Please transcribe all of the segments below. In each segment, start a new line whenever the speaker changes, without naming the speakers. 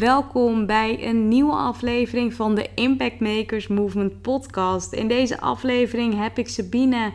Welkom bij een nieuwe aflevering van de Impact Makers Movement podcast. In deze aflevering heb ik Sabine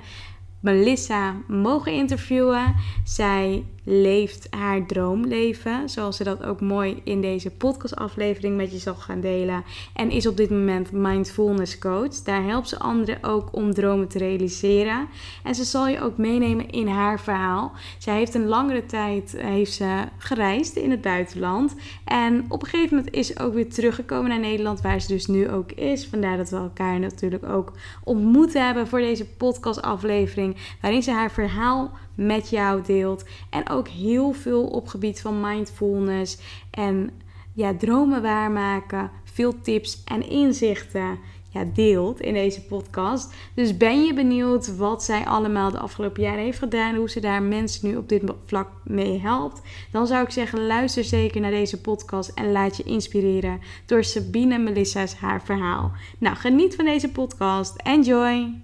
Melissa mogen interviewen. Zij leeft haar droomleven, zoals ze dat ook mooi in deze podcastaflevering met je zal gaan delen. En is op dit moment mindfulness coach. Daar helpt ze anderen ook om dromen te realiseren. En ze zal je ook meenemen in haar verhaal. Zij heeft een langere tijd eh, heeft ze gereisd in het buitenland. En op een gegeven moment is ze ook weer teruggekomen naar Nederland, waar ze dus nu ook is. Vandaar dat we elkaar natuurlijk ook ontmoet hebben voor deze podcastaflevering, waarin ze haar verhaal met jou deelt. En ook heel veel op gebied van mindfulness en ja, dromen waarmaken. Veel tips en inzichten ja, deelt in deze podcast. Dus ben je benieuwd wat zij allemaal de afgelopen jaren heeft gedaan, hoe ze daar mensen nu op dit vlak mee helpt, dan zou ik zeggen: luister zeker naar deze podcast en laat je inspireren door Sabine Melissa's haar verhaal. Nou, geniet van deze podcast. Enjoy!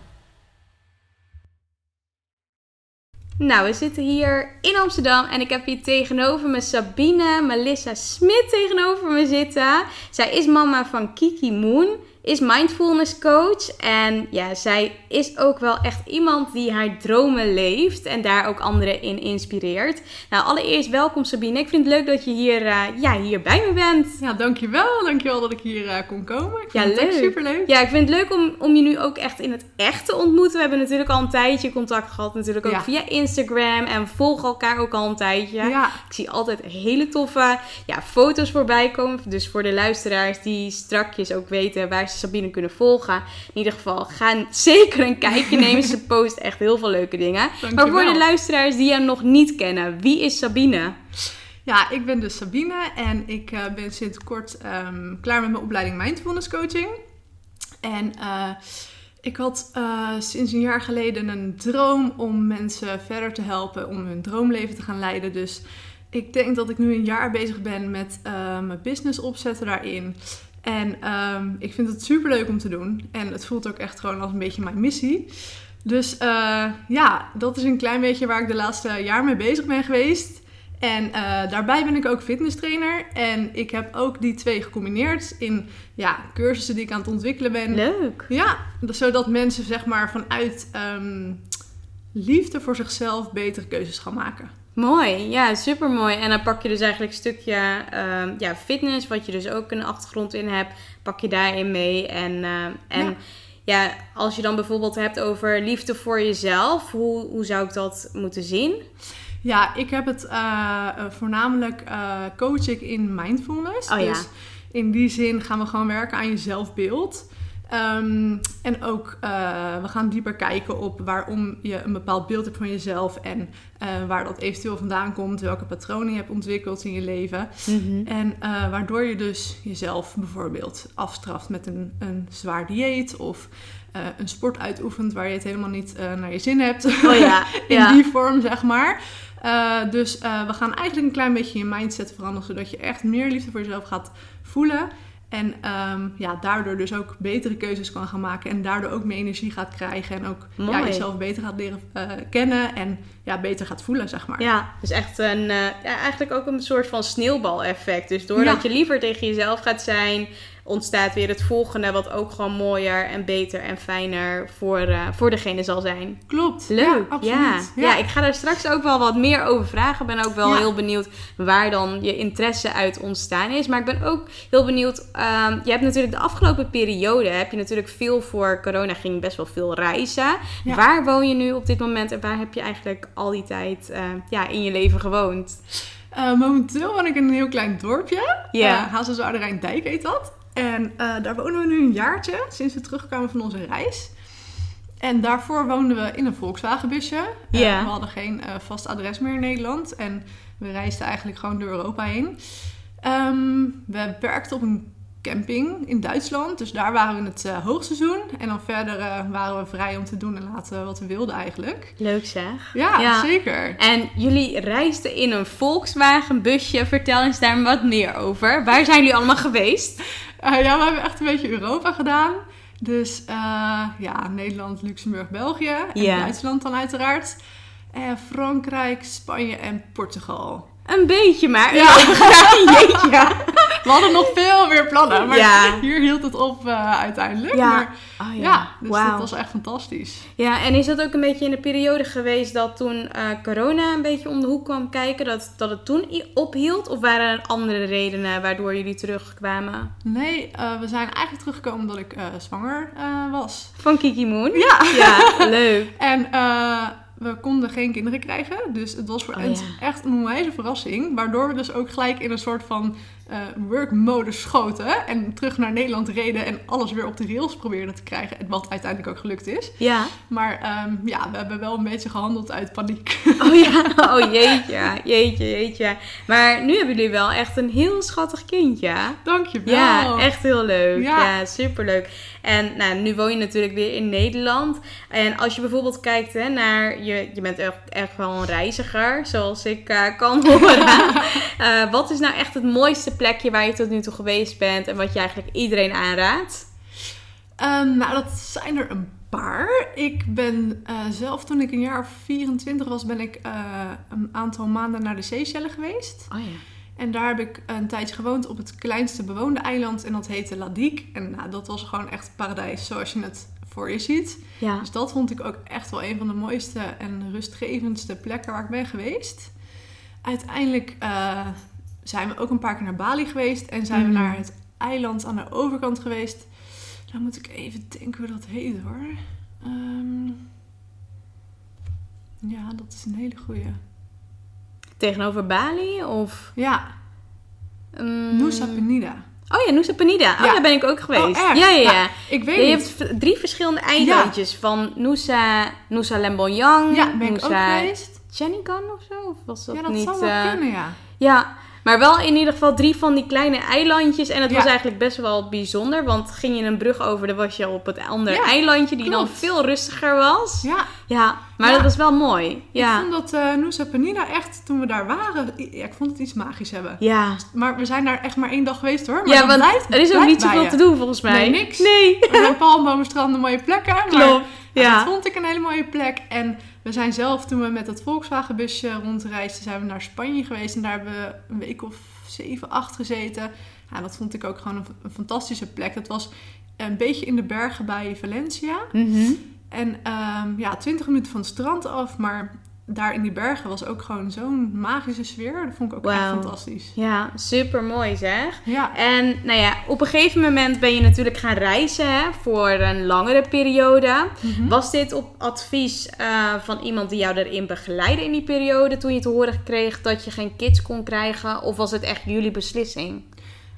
Nou, we zitten hier in Amsterdam en ik heb hier tegenover me Sabine Melissa Smit tegenover me zitten. Zij is mama van Kiki Moon is mindfulness coach. En ja, zij is ook wel echt iemand die haar dromen leeft en daar ook anderen in inspireert. Nou, allereerst welkom Sabine. Ik vind het leuk dat je hier, uh, ja, hier bij me bent.
Ja, dankjewel. Dankjewel dat ik hier uh, kon komen. Ik
vind ja,
het
leuk.
leuk.
Ja, ik vind het leuk om, om je nu ook echt in het echt te ontmoeten. We hebben natuurlijk al een tijdje contact gehad, natuurlijk ook via Instagram en volgen elkaar ook al een tijdje. Ja. Ik zie altijd hele toffe ja, foto's voorbij komen. Dus voor de luisteraars die strakjes ook weten waar Sabine kunnen volgen. In ieder geval, ga zeker een kijkje nemen. Ze post echt heel veel leuke dingen. Maar voor de luisteraars die jou nog niet kennen, wie is Sabine?
Ja, ik ben dus Sabine en ik uh, ben sinds kort um, klaar met mijn opleiding Mindfulness Coaching. En uh, ik had uh, sinds een jaar geleden een droom om mensen verder te helpen om hun droomleven te gaan leiden. Dus ik denk dat ik nu een jaar bezig ben met mijn business opzetten daarin. En um, ik vind het super leuk om te doen. En het voelt ook echt gewoon als een beetje mijn missie. Dus uh, ja, dat is een klein beetje waar ik de laatste jaar mee bezig ben geweest. En uh, daarbij ben ik ook fitness trainer. En ik heb ook die twee gecombineerd in ja, cursussen die ik aan het ontwikkelen ben.
Leuk.
Ja, zodat mensen zeg maar vanuit um, liefde voor zichzelf betere keuzes gaan maken.
Mooi, ja, super mooi. En dan pak je dus eigenlijk een stukje uh, ja, fitness, wat je dus ook een achtergrond in hebt, pak je daarin mee. En, uh, en ja. ja. als je dan bijvoorbeeld hebt over liefde voor jezelf, hoe, hoe zou ik dat moeten zien?
Ja, ik heb het uh, voornamelijk coach ik in mindfulness.
Oh,
dus
ja.
in die zin gaan we gewoon werken aan je zelfbeeld. Um, en ook, uh, we gaan dieper kijken op waarom je een bepaald beeld hebt van jezelf en uh, waar dat eventueel vandaan komt, welke patronen je hebt ontwikkeld in je leven.
Mm -hmm.
En uh, waardoor je dus jezelf bijvoorbeeld afstraft met een, een zwaar dieet of een sport uitoefent waar je het helemaal niet naar je zin hebt.
Oh ja,
in
ja.
die vorm, zeg maar. dus we gaan eigenlijk een klein beetje je mindset veranderen, zodat je echt meer liefde voor jezelf gaat voelen. En ehm, ja, daardoor dus ook betere keuzes kan gaan maken. En daardoor ook meer energie gaat krijgen. En ook ja, jezelf beter gaat leren eh, kennen. En ja, beter gaat voelen, zeg maar.
Ja, dus echt een, eh, ja, eigenlijk ook een soort van sneeuwbaleffect. Dus doordat
Ja.
je liever tegen jezelf gaat zijn, ontstaat weer het volgende, wat ook gewoon mooier en beter en fijner voor, eh, voor degene zal zijn.
Klopt.
Leuk,
Ja,
ja, ik ga daar straks ook wel wat meer over vragen. Ik ben ook wel
Ja.
heel benieuwd waar dan je interesse uit ontstaan is. Maar ik ben ook heel benieuwd, ehm, je hebt natuurlijk de afgelopen periode, heb je natuurlijk veel voor corona, ging best wel veel reizen.
Ja.
Waar woon je nu op dit moment en waar heb je eigenlijk al die tijd eh, ja, in je leven gewoond?
Eh, momenteel woon ik in een heel klein dorpje.
Ja.
Uh, Hazelzoude Rijndijk heet dat. En eh, daar wonen we nu een jaartje, sinds we terugkwamen van onze reis. En daarvoor woonden we in een Volkswagenbusje.
Ja.
we hadden geen eh, vast adres meer in Nederland. En we reisden eigenlijk gewoon door Europa heen. Ehm, we werkten op een camping in Duitsland. Dus daar waren we in het eh, hoogseizoen. En dan verder waren we vrij om te doen en laten wat we wilden eigenlijk.
Leuk zeg.
Ja,
Ja.
zeker.
En jullie reisden in een Volkswagen busje. Vertel eens daar wat meer over. Waar zijn jullie allemaal geweest?
Eh, ja, we hebben echt een beetje Europa gedaan. Dus eh, ja, Nederland, Luxemburg, België. En. Duitsland dan uiteraard. Eh, Frankrijk, Spanje en Portugal.
Een beetje maar.
Ja.
Jeetje.
We hadden nog veel meer plannen, maar
Ja.
hier hield het op eh, uiteindelijk.
Ja.
Maar
Oh
ja, dus dat was echt fantastisch.
Ja, en is dat ook een beetje in de periode geweest dat toen eh, corona een beetje om de hoek kwam kijken, dat, dat het toen ophield? Of waren er andere redenen waardoor jullie terugkwamen?
Nee, eh, we zijn eigenlijk teruggekomen omdat ik zwanger was.
Van Kiki Moon?
Ja.
Ja, leuk.
En we konden geen kinderen krijgen. Dus het was voor
Oh,
ons
ja.
echt een onwijze verrassing. Waardoor we dus ook gelijk in een soort van eh work-mode schoten. En terug naar Nederland reden en alles weer op de rails probeerden te krijgen. En wat uiteindelijk ook gelukt is.
Ja.
Maar ehm, ja, we hebben wel een beetje gehandeld uit paniek.
Oh ja, oh jeetje, jeetje, jeetje. Maar nu hebben jullie wel echt een heel schattig kindje.
Dankjewel.
Ja, echt heel leuk. Ja,
Ja.
superleuk. En nou, nu woon je natuurlijk weer in Nederland. En als je bijvoorbeeld kijkt hè, naar... Je, je bent echt, echt wel een reiziger, zoals ik eh, kan horen. Eh, wat is nou echt het mooiste plekje waar je tot nu toe geweest bent... en wat je eigenlijk iedereen aanraadt?
Ehm, nou, dat zijn er een paar. Ik ben eh, zelf, toen ik een jaar of 24 was, ben ik eh, een aantal maanden naar de Seychelles geweest.
Oh ja.
En daar heb ik een tijdje gewoond op het kleinste bewoonde eiland. En dat heette Ladique. En nou, dat was gewoon echt paradijs zoals je het voor je ziet.
Ja.
Dus dat vond ik ook echt wel een van de mooiste en rustgevendste plekken waar ik ben geweest. Uiteindelijk eh, zijn we ook een paar keer naar Bali geweest. En zijn
Mhm.
we naar het eiland aan de overkant geweest. Dan moet ik even denken hoe dat heet hoor. Ehm, ja, dat is een hele goeie.
Tegenover Bali of...
Ja,
Um,
Nusa Penida.
Oh ja, Nusa Penida. Oh,
Ja.
daar ben ik ook geweest.
Oh, echt?
Ja, ja, ja.
Nou, Ik weet
je
niet.
hebt drie verschillende eilandjes. Van Nusa, Nusa Lembonjang,
Ja, ben ik ook geweest.
Chenikan of zo? Of was dat
Ja, dat
niet?
zou wel
eh,
kunnen, ja.
Ja, maar wel in ieder geval drie van die kleine eilandjes. En het
Ja.
was eigenlijk best wel bijzonder. Want ging je een brug over, dan was je op het andere
Ja,
eilandje. Die dan veel rustiger was.
Ja,
Ja, maar
Ja.
dat was wel mooi.
ik vond dat eh Nusa Penida echt, toen we daar waren, ik vond het iets magisch hebben.
ja.
Maar we zijn daar echt maar één dag geweest hoor. Maar
ja want
blijft,
er is ook niet zoveel te doen volgens mij.
Nee, niks.
Nee,
Er zijn palmbomen, stranden, mooie plekken. Maar
klopt.
ja,
Ja.
dat vond ik een hele mooie plek. En we zijn zelf, toen we met het Volkswagenbusje rondreisden, zijn we naar Spanje geweest. En daar hebben we een week of zeven, acht gezeten. Ja, dat vond ik ook gewoon een, een fantastische plek. Dat was een beetje in de bergen bij Valencia.
Mhm.
En ehm, ja, 20 minuten van het strand af, maar daar in die bergen was ook gewoon zo'n magische sfeer. Dat vond ik ook echt fantastisch.
Ja, super mooi zeg.
Ja,
En nou ja, op een gegeven moment ben je natuurlijk gaan reizen hè, voor een langere periode.
Mhm.
Was dit op advies eh, van iemand die jou erin begeleidde in die periode toen je te horen kreeg dat je geen kids kon krijgen? Of was het echt jullie beslissing?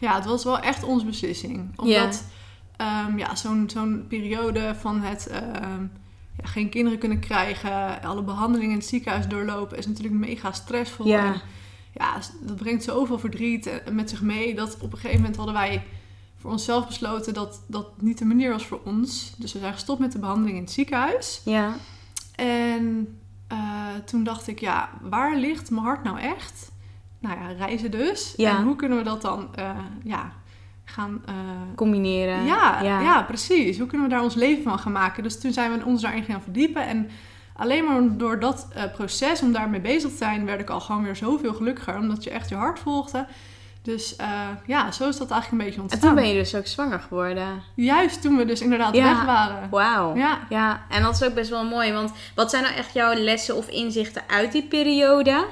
ja, het was wel echt onze beslissing. Omdat ehm, ja, zo'n zo'n periode van het ehm, ja, geen kinderen kunnen krijgen, alle behandelingen in het ziekenhuis doorlopen, is natuurlijk mega stressvol.
Ja.
En ja, dat brengt zoveel verdriet eh, met zich mee. Dat op een gegeven moment hadden wij voor onszelf besloten dat dat niet de manier was voor ons. Dus we zijn gestopt met de behandeling in het ziekenhuis.
Ja,
En eh, toen dacht ik, ja, waar ligt mijn hart nou echt? Nou ja, reizen dus.
Ja.
En hoe kunnen we dat dan eh, ja, gaan... eh,
Combineren.
ja, ja. precies. Hoe kunnen we daar ons leven van gaan maken? Dus toen zijn we ons daarin gaan verdiepen. En alleen maar door dat eh, proces, om daarmee bezig te zijn, werd ik al gewoon weer zoveel gelukkiger. Omdat je echt je hart volgde. Dus eh, ja, zo is dat eigenlijk een beetje
En
ontstaan.
toen ben je dus ook zwanger geworden.
Juist toen we dus inderdaad
Ja.
weg waren.
Wauw.
Ja.
Ja, en dat is ook best wel mooi. Want wat zijn nou echt jouw lessen of inzichten uit die periode?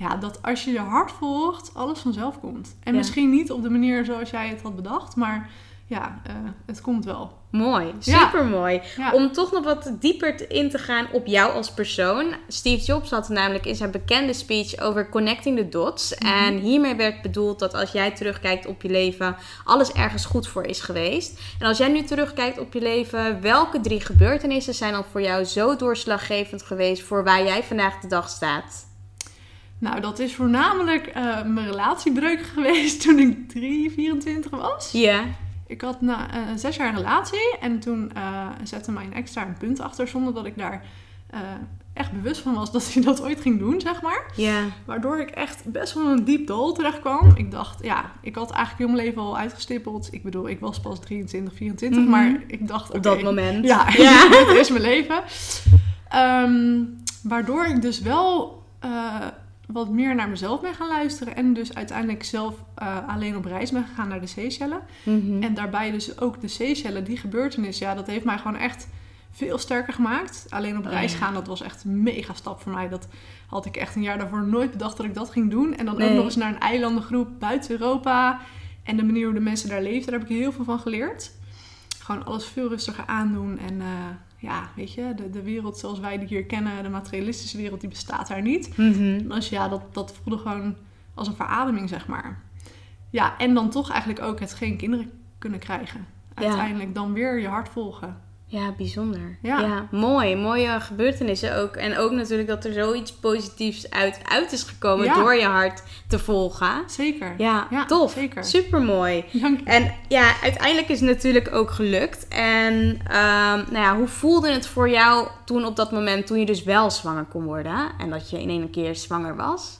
Ja, dat als je je hart volgt, alles vanzelf komt. En
Ja.
misschien niet op de manier zoals jij het had bedacht, maar ja, eh, het komt wel.
Mooi,
Ja.
super mooi.
Ja.
Om toch nog wat dieper in te gaan op jou als persoon. Steve Jobs had namelijk in zijn bekende speech over connecting the dots.
Mhm.
En hiermee werd bedoeld dat als jij terugkijkt op je leven, alles ergens goed voor is geweest. En als jij nu terugkijkt op je leven, welke drie gebeurtenissen zijn dan voor jou zo doorslaggevend geweest voor waar jij vandaag de dag staat?
Nou, dat is voornamelijk eh, mijn relatiebreuk geweest toen ik 3, 24 was.
Ja.
Ik had na eh, een zes jaar relatie en toen eh, zette mijn ex daar een punt achter zonder dat ik daar echt bewust van was dat hij dat ooit ging doen, zeg maar.
Ja.
Waardoor ik echt best wel een diep dal terecht kwam. Ik dacht, ja, ik had eigenlijk heel mijn leven al uitgestippeld. Ik bedoel, ik was pas 23, 24,
Mhm.
maar ik dacht,
Op dat moment.
Ja, dit is mijn leven. Ehm, waardoor ik dus wel wat meer naar mezelf ben gaan luisteren. En dus uiteindelijk zelf eh, alleen op reis ben gegaan naar de Seychelles.
Mhm.
En daarbij dus ook de Seychelles, die gebeurtenis, ja, dat heeft mij gewoon echt veel sterker gemaakt. Alleen op reis gaan, dat was echt een mega stap voor mij. Dat had ik echt een jaar daarvoor nooit bedacht dat ik dat ging doen. En dan
Nee.
ook nog eens naar een eilandengroep buiten Europa. En de manier hoe de mensen daar leven, daar heb ik heel veel van geleerd. Gewoon alles veel rustiger aandoen. En eh, ja, weet je, de, de wereld zoals wij die hier kennen, de materialistische wereld, die bestaat daar niet.
Mhm.
Dus ja, dat, dat voelde gewoon als een verademing, zeg maar. Ja, en dan toch eigenlijk ook het geen kinderen kunnen krijgen.
Ja.
Uiteindelijk dan weer je hart volgen.
Ja, bijzonder.
Ja.
Ja. mooi. Mooie gebeurtenissen ook. En ook natuurlijk dat er zoiets positiefs uit, uit is gekomen
Ja.
door je hart te volgen.
Zeker.
Ja,
Ja,
tof.
zeker.
Super mooi.
Dank je.
En ja, uiteindelijk is het natuurlijk ook gelukt. En ehm, nou ja, hoe voelde het voor jou toen op dat moment, toen je dus wel zwanger kon worden? En dat je in één keer zwanger was?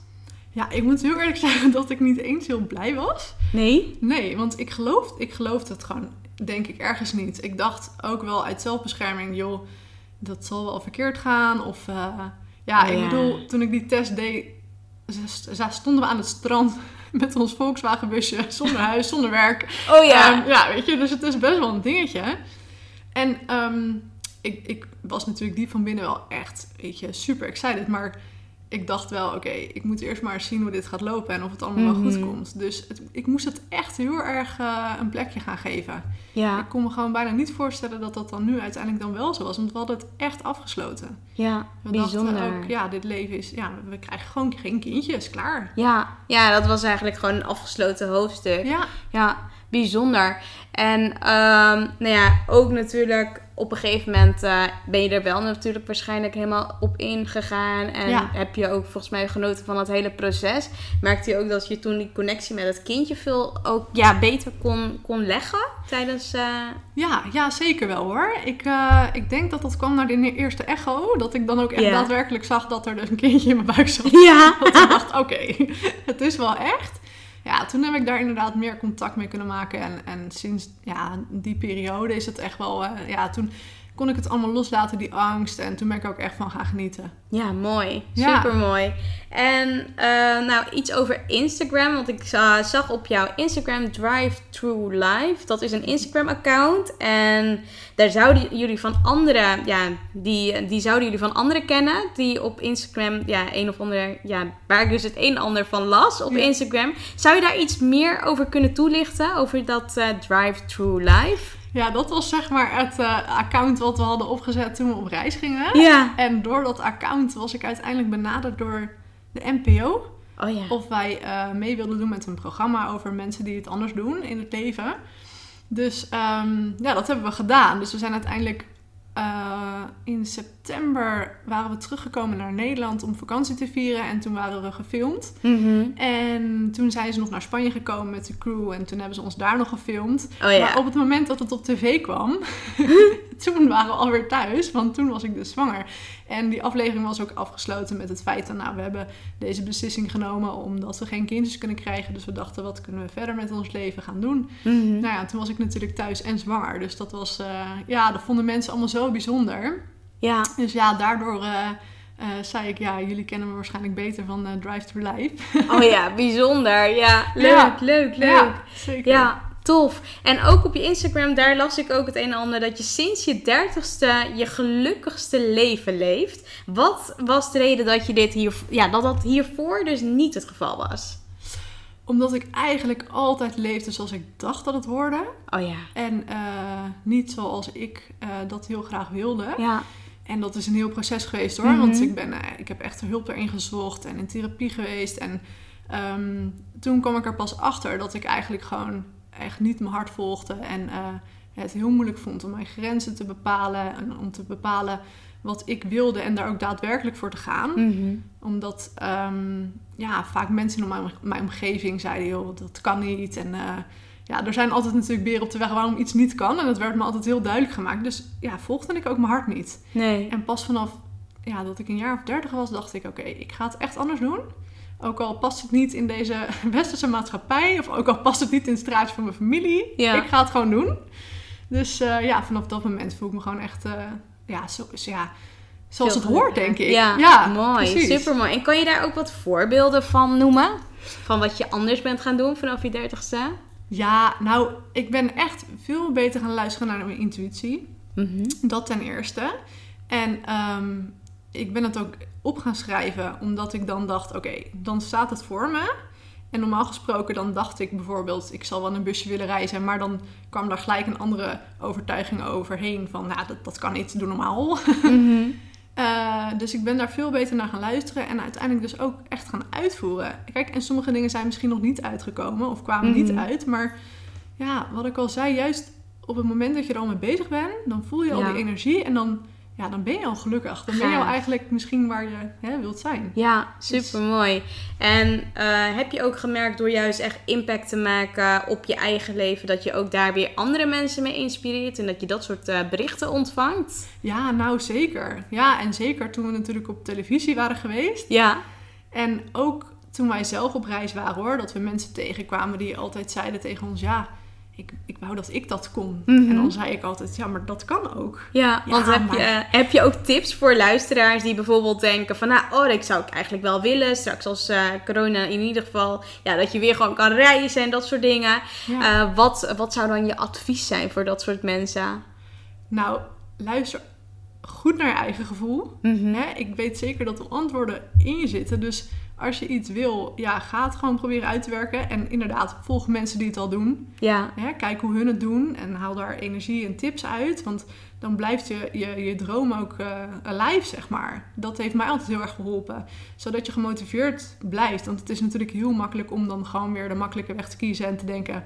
Ja, ik moet heel eerlijk zeggen dat ik niet eens heel blij was.
Nee?
Nee, want ik geloof, ik geloofde het gewoon, denk ik, ergens niet. Ik dacht ook wel uit zelfbescherming, joh, dat zal wel verkeerd gaan. Of eh, ja, ik
Ja.
bedoel, toen ik die test deed, stonden we aan het strand met ons Volkswagenbusje, zonder huis, zonder werk.
Oh ja.
Ehm, ja, weet je, dus het is best wel een dingetje. En ehm, ik, ik was natuurlijk diep van binnen wel echt, weet je, super excited. Maar ik dacht wel, oké, ik moet eerst maar eens zien hoe dit gaat lopen en of het allemaal wel goed
Mhm.
komt. Dus het, ik moest het echt heel erg eh, een plekje gaan geven.
ja.
Ik kon me gewoon bijna niet voorstellen dat dat dan nu uiteindelijk dan wel zo was. Want we hadden het echt afgesloten.
Ja,
We
bijzonder.
dachten ook, ja, dit leven is, ja, we krijgen gewoon geen kindjes, klaar.
Ja, ja, dat was eigenlijk gewoon een afgesloten hoofdstuk.
Ja,
Ja, bijzonder. En ehm, nou ja, ook natuurlijk op een gegeven moment eh, ben je er wel natuurlijk waarschijnlijk helemaal op ingegaan. En
Ja.
heb je ook volgens mij genoten van het hele proces. Merkte je ook dat je toen die connectie met het kindje veel ook ja, beter kon, kon leggen tijdens... eh,
Ja, ja, zeker wel hoor. Ik, eh, ik denk dat dat kwam naar de eerste echo. Dat ik dan ook echt daadwerkelijk zag dat er dus een kindje in mijn buik zat.
Ja.
Dat ik dacht, oké, het is wel echt. Ja, toen heb ik daar inderdaad meer contact mee kunnen maken. En, en sinds ja, die periode is het echt wel... eh, ja, toen kon ik het allemaal loslaten, die angst. En toen ben ik ook echt van gaan genieten.
Ja, mooi.
Ja.
Super mooi. En eh, nou, iets over Instagram. Want ik za- zag op jouw Instagram Drive Through Life. Dat is een Instagram-account. En daar zouden jullie van anderen, ja, die, die zouden jullie van anderen kennen. Die op Instagram, ja, een of andere, ja, waar ik dus het een en ander van las op
Ja.
Instagram. Zou je daar iets meer over kunnen toelichten? Over dat eh, Drive Through Life?
Ja, dat was zeg maar het eh, account wat we hadden opgezet toen we op reis gingen.
Ja.
En door dat account was ik uiteindelijk benaderd door de NPO.
Oh ja.
Of wij eh, mee wilden doen met een programma over mensen die het anders doen in het leven. Dus ehm, ja, dat hebben we gedaan. Dus we zijn uiteindelijk eh, in september waren we teruggekomen naar Nederland om vakantie te vieren. En toen waren we gefilmd.
Mhm.
En toen zijn ze nog naar Spanje gekomen met de crew. En toen hebben ze ons daar nog gefilmd.
Oh ja.
Maar op het moment dat het op tv kwam, toen waren we alweer thuis. Want toen was ik dus zwanger. En die aflevering was ook afgesloten met het feit dat nou, we hebben deze beslissing genomen omdat we geen kindjes kunnen krijgen. Dus we dachten, wat kunnen we verder met ons leven gaan doen?
Mhm.
Nou ja, toen was ik natuurlijk thuis en zwanger. Dus dat was, eh, ja, dat vonden mensen allemaal zo bijzonder.
Ja,
Dus ja, daardoor eh, eh, zei ik, ja, jullie kennen me waarschijnlijk beter van Drive to Life.
oh ja, bijzonder. Ja, leuk,
Ja.
leuk, leuk.
Ja, zeker.
Ja, tof. En ook op je Instagram, daar las ik ook het een en ander dat je sinds je dertigste je gelukkigste leven leeft. Wat was de reden dat je dit hier, ja, dat dat hiervoor dus niet het geval was?
Omdat ik eigenlijk altijd leefde zoals ik dacht dat het hoorde.
Oh ja.
En eh, niet zoals ik eh, dat heel graag wilde.
Ja.
En dat is een heel proces geweest hoor.
Mhm.
Want ik, ben, eh, ik heb echt hulp erin gezocht en in therapie geweest. En ehm, toen kwam ik er pas achter dat ik eigenlijk gewoon echt niet mijn hart volgde. En eh, het heel moeilijk vond om mijn grenzen te bepalen. En om te bepalen wat ik wilde en daar ook daadwerkelijk voor te gaan.
Mhm.
Omdat ehm, ja, vaak mensen in mijn, mijn omgeving zeiden, joh, dat kan niet. En eh, ja, er zijn altijd natuurlijk beren op de weg waarom iets niet kan. En dat werd me altijd heel duidelijk gemaakt. Dus ja, volgde ik ook mijn hart niet.
Nee.
En pas vanaf ja, dat ik een jaar of dertig was, dacht ik, oké, ik ga het echt anders doen. Ook al past het niet in deze westerse maatschappij, of ook al past het niet in het straatje van mijn familie.
Ja.
Ik ga het gewoon doen. Dus eh, ja, vanaf dat moment voel ik me gewoon echt, eh, ja, zo, ja, zoals
Veel
het hoort, denk ik.
Ja, mooi. Super mooi. En kan je daar ook wat voorbeelden van noemen? Van wat je anders bent gaan doen vanaf je dertigste?
Ja, nou, ik ben echt veel beter gaan luisteren naar mijn intuïtie.
Mhm.
Dat ten eerste. En ehm, ik ben het ook op gaan schrijven, omdat ik dan dacht, oké, dan staat het voor me. En normaal gesproken dan dacht ik bijvoorbeeld, ik zal wel een busje willen reizen, maar dan kwam daar gelijk een andere overtuiging overheen van, nou, dat, dat kan niet, doe normaal.
Mhm.
Eh, dus ik ben daar veel beter naar gaan luisteren en uiteindelijk dus ook echt gaan uitvoeren. Kijk, en sommige dingen zijn misschien nog niet uitgekomen of kwamen niet
Mhm.
uit, maar ja, wat ik al zei, juist op het moment dat je er al mee bezig bent, dan voel je al
Ja.
die energie en dan, ja, dan ben je al gelukkig. Dan ben je al eigenlijk misschien waar je hè, wilt zijn.
Ja, super mooi. En eh, heb je ook gemerkt door juist echt impact te maken op je eigen leven, dat je ook daar weer andere mensen mee inspireert en dat je dat soort eh, berichten ontvangt?
Ja, nou zeker. Ja, en zeker toen we natuurlijk op televisie waren geweest.
Ja.
En ook toen wij zelf op reis waren hoor, dat we mensen tegenkwamen die altijd zeiden tegen ons, ja, ik, ik wou dat ik dat kon.
Mhm.
En dan zei ik altijd, ja, maar dat kan ook.
Ja,
Ja,
want heb,
maar-
je, heb je ook tips voor luisteraars die bijvoorbeeld denken van... Nou, oh, dat zou ik eigenlijk wel willen. Straks als eh, corona in ieder geval... Ja, dat je weer gewoon kan reizen en dat soort dingen.
Ja.
Eh, wat, wat zou dan je advies zijn voor dat soort mensen?
Nou, luister goed naar je eigen gevoel.
Mhm.
Hè? Ik weet zeker dat de antwoorden in je zitten. Dus als je iets wil, ja, ga het gewoon proberen uit te werken. En inderdaad, volg mensen die het al doen.
Ja,
Hè? Kijk hoe hun het doen en haal daar energie en tips uit. Want dan blijft je, je, je droom ook eh alive, zeg maar. Dat heeft mij altijd heel erg geholpen. Zodat je gemotiveerd blijft. Want het is natuurlijk heel makkelijk om dan gewoon weer de makkelijke weg te kiezen en te denken...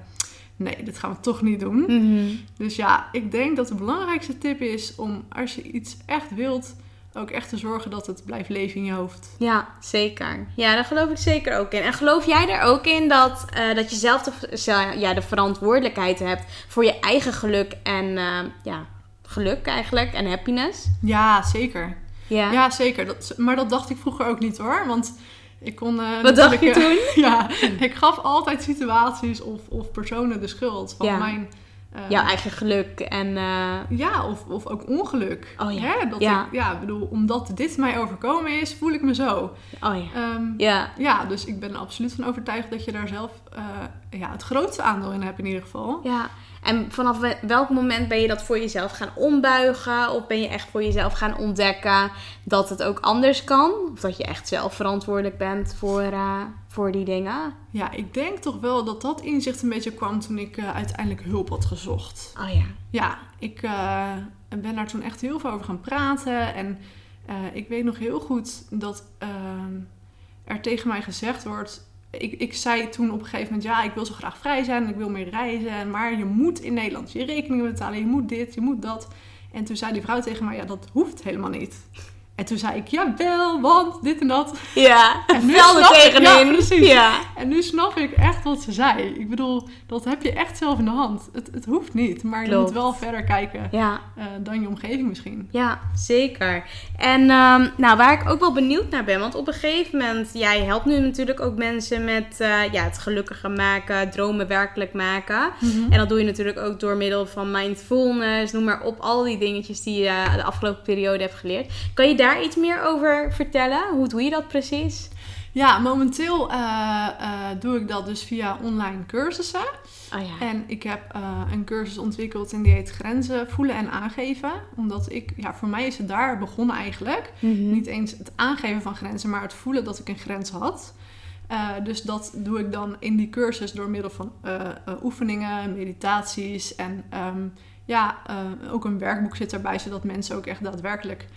Nee, dit gaan we toch niet doen.
Mhm.
Dus ja, ik denk dat de belangrijkste tip is om als je iets echt wilt, ook echt te zorgen dat het blijft leven in je hoofd.
ja, zeker. Ja, daar geloof ik zeker ook in. En geloof jij er ook in dat, eh, dat je zelf de, ja, de verantwoordelijkheid hebt voor je eigen geluk en eh, ja, geluk eigenlijk en happiness?
Ja, zeker.
Ja.
Ja, zeker. Dat, maar dat dacht ik vroeger ook niet hoor. Want ik kon. eh,
Wat dacht je toen?
ja, ik gaf altijd situaties of, of personen de schuld van
Ja.
mijn. Eh,
Jouw eigen geluk en... eh,
ja, of, of ook ongeluk.
Oh ja.
Hè? Dat
Ja.
Ik, ja, bedoel, omdat dit mij overkomen is, voel ik me zo.
oh ja.
Ehm,
Ja,
Ja, dus ik ben er absoluut van overtuigd dat je daar zelf eh, ja, het grootste aandeel in hebt in ieder geval.
ja. En vanaf we- welk moment ben je dat voor jezelf gaan ombuigen? Of ben je echt voor jezelf gaan ontdekken dat het ook anders kan? Of dat je echt zelf verantwoordelijk bent voor, eh, voor die dingen?
Ja, ik denk toch wel dat dat inzicht een beetje kwam toen ik eh, uiteindelijk hulp had gezocht.
Oh ja.
Ja, ik eh, ben daar toen echt heel veel over gaan praten. En ik weet nog heel goed dat ehm, er tegen mij gezegd wordt... Ik, ik zei toen op een gegeven moment, ja, ik wil zo graag vrij zijn ik wil meer reizen. Maar je moet in Nederland je rekeningen betalen, je moet dit, je moet dat. En toen zei die vrouw tegen mij, ja, dat hoeft helemaal niet. En toen zei ik, jawel, want dit en dat.
Ja,
En nu
er
snap ik-. Ja, precies.
Ja.
En nu snap ik echt wat ze zei. Ik bedoel, dat heb je echt zelf in de hand. Het, het hoeft niet, maar je moet wel verder kijken
Ja,
eh, dan je omgeving misschien.
ja, zeker. En ehm, nou, waar ik ook wel benieuwd naar ben, want op een gegeven moment, jij helpt nu natuurlijk ook mensen met eh, ja, het gelukkiger maken, dromen werkelijk maken. En dat doe je natuurlijk ook door middel van mindfulness, noem maar op, al die dingetjes die je de afgelopen periode hebt geleerd. Kan je daar iets meer over vertellen? Hoe doe je dat precies?
Ja, momenteel eh, eh, doe ik dat dus via online cursussen.
Oh ja.
En ik heb eh, een cursus ontwikkeld en die heet Grenzen voelen en aangeven. Omdat ik, ja, voor mij is het daar begonnen eigenlijk.
Mhm.
Niet eens het aangeven van grenzen, maar het voelen dat ik een grens had. Dus dat doe ik dan in die cursus door middel van oefeningen, meditaties en ehm, ja, ook een werkboek zit erbij, zodat mensen ook echt daadwerkelijk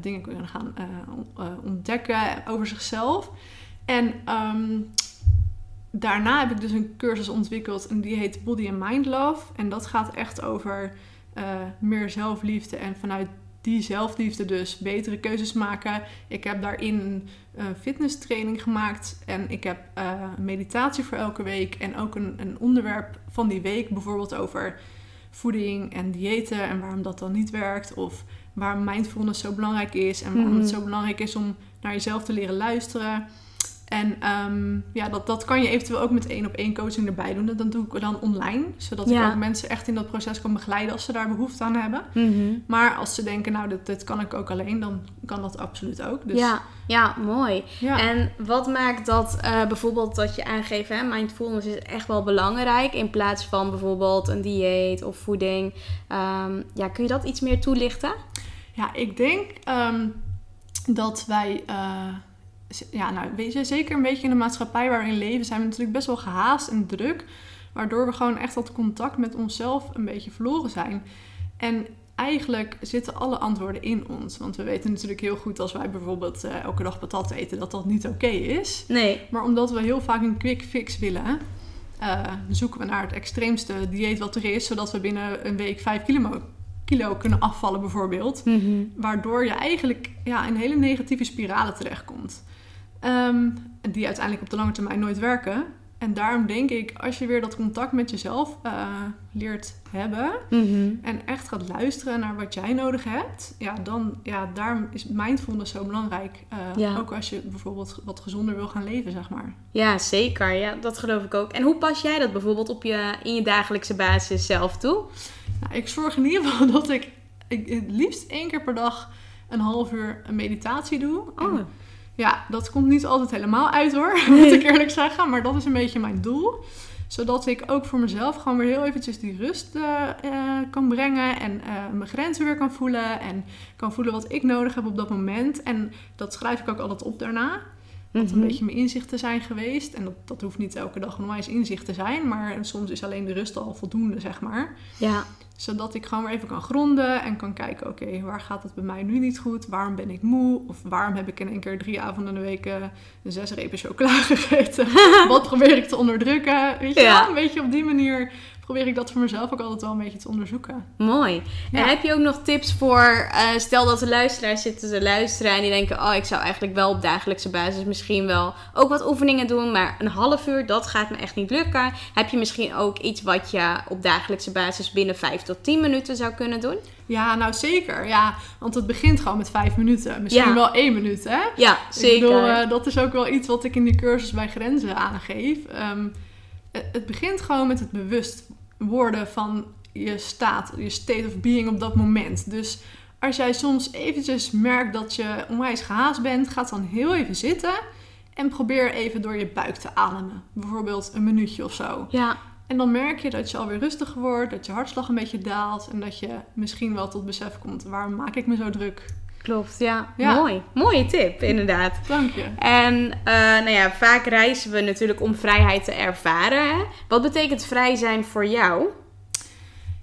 dingen kunnen gaan eh, eh, ontdekken over zichzelf. En ehm, daarna heb ik dus een cursus ontwikkeld en die heet Body and Mind Love. En dat gaat echt over eh, meer zelfliefde en vanuit die zelfliefde dus betere keuzes maken. Ik heb daarin een eh, fitnesstraining gemaakt en ik heb eh, meditatie voor elke week en ook een, een onderwerp van die week, bijvoorbeeld over voeding en diëten en waarom dat dan niet werkt of waarom mindfulness zo belangrijk is en waarom het
Mhm.
zo belangrijk is om naar jezelf te leren luisteren. En ehm, ja, dat, dat kan je eventueel ook met één op één coaching erbij doen. Dat doe ik dan online, zodat
Ja.
ik ook mensen echt in dat proces kan begeleiden als ze daar behoefte aan hebben.
Mhm.
Maar als ze denken, nou, dit, dit kan ik ook alleen, dan kan dat absoluut ook. Dus,
Ja, ja, mooi.
ja.
En wat maakt dat eh, bijvoorbeeld dat je aangeeft, hè, mindfulness is echt wel belangrijk in plaats van bijvoorbeeld een dieet of voeding. Ehm, ja, kun je dat iets meer toelichten?
Ja, ik denk ehm, dat wij, eh, ja, nou, weet je, zeker een beetje in de maatschappij waar we in leven, zijn we natuurlijk best wel gehaast en druk. Waardoor we gewoon echt dat contact met onszelf een beetje verloren zijn. En eigenlijk zitten alle antwoorden in ons. Want we weten natuurlijk heel goed als wij bijvoorbeeld eh, elke dag patat eten, dat dat niet oké is.
Nee.
Maar omdat we heel vaak een quick fix willen, eh, zoeken we naar het extreemste dieet wat er is, zodat we binnen een week 5 kilo, kilo kunnen afvallen bijvoorbeeld.
Mhm.
Waardoor je eigenlijk ja, in hele negatieve spiralen terechtkomt. Ehm, die uiteindelijk op de lange termijn nooit werken. En daarom denk ik, als je weer dat contact met jezelf eh, leert hebben
Mhm.
en echt gaat luisteren naar wat jij nodig hebt, ja, dan ja, daarom is mindfulness zo belangrijk. Eh,
Ja.
Ook als je bijvoorbeeld wat gezonder wil gaan leven, zeg maar.
Ja, zeker. Ja, dat geloof ik ook. En hoe pas jij dat bijvoorbeeld op je, in je dagelijkse basis zelf toe?
Ik zorg in ieder geval dat ik, ik het liefst één keer per dag een half uur een meditatie doe. En
Oh,
Ja, dat komt niet altijd helemaal uit hoor, moet ik eerlijk zeggen. Maar dat is een beetje mijn doel. Zodat ik ook voor mezelf gewoon weer heel eventjes die rust eh, eh, kan brengen. En eh, mijn grenzen weer kan voelen. En kan voelen wat ik nodig heb op dat moment. En dat schrijf ik ook altijd op daarna. Wat een
Mhm.
beetje mijn inzichten zijn geweest. En dat, dat hoeft niet elke dag onwijs inzicht te zijn. Maar soms is alleen de rust al voldoende, zeg maar
Ja,
zodat ik gewoon weer even kan gronden en kan kijken, oké, waar gaat het bij mij nu niet goed? Waarom ben ik moe? Of waarom heb ik in één keer drie avonden in de week eh, zes repen chocola gegeten? Wat probeer ik te onderdrukken? Weet je
Ja.
wel? Een beetje op die manier probeer ik dat voor mezelf ook altijd wel een beetje te onderzoeken.
mooi.
Ja.
En heb je ook nog tips voor, eh, stel dat de luisteraars zitten te luisteren en die denken, oh, ik zou eigenlijk wel op dagelijkse basis misschien wel ook wat oefeningen doen, maar een half uur, dat gaat me echt niet lukken. Heb je misschien ook iets wat je op dagelijkse basis binnen 5 tot 10 minuten zou kunnen doen?
Ja, nou zeker. Ja, want het begint gewoon met vijf minuten. Misschien
Ja.
wel één minuut, hè?
Ja, zeker.
Ik bedoel, eh, dat is ook wel iets wat ik in de cursus bij Grenzen aangeef. Ehm, het begint gewoon met het bewust worden van je staat, je state of being op dat moment. Dus als jij soms eventjes merkt dat je onwijs gehaast bent, ga dan heel even zitten en probeer even door je buik te ademen. Bijvoorbeeld een minuutje of zo.
ja,
En dan merk je dat je alweer rustiger wordt, dat je hartslag een beetje daalt en dat je misschien wel tot besef komt, waarom maak ik me zo druk?
Klopt. Ja,
Ja.
mooi. Mooie tip, inderdaad.
Dank je.
En eh, nou ja, vaak reizen we natuurlijk om vrijheid te ervaren. Hè? Wat betekent vrij zijn voor jou?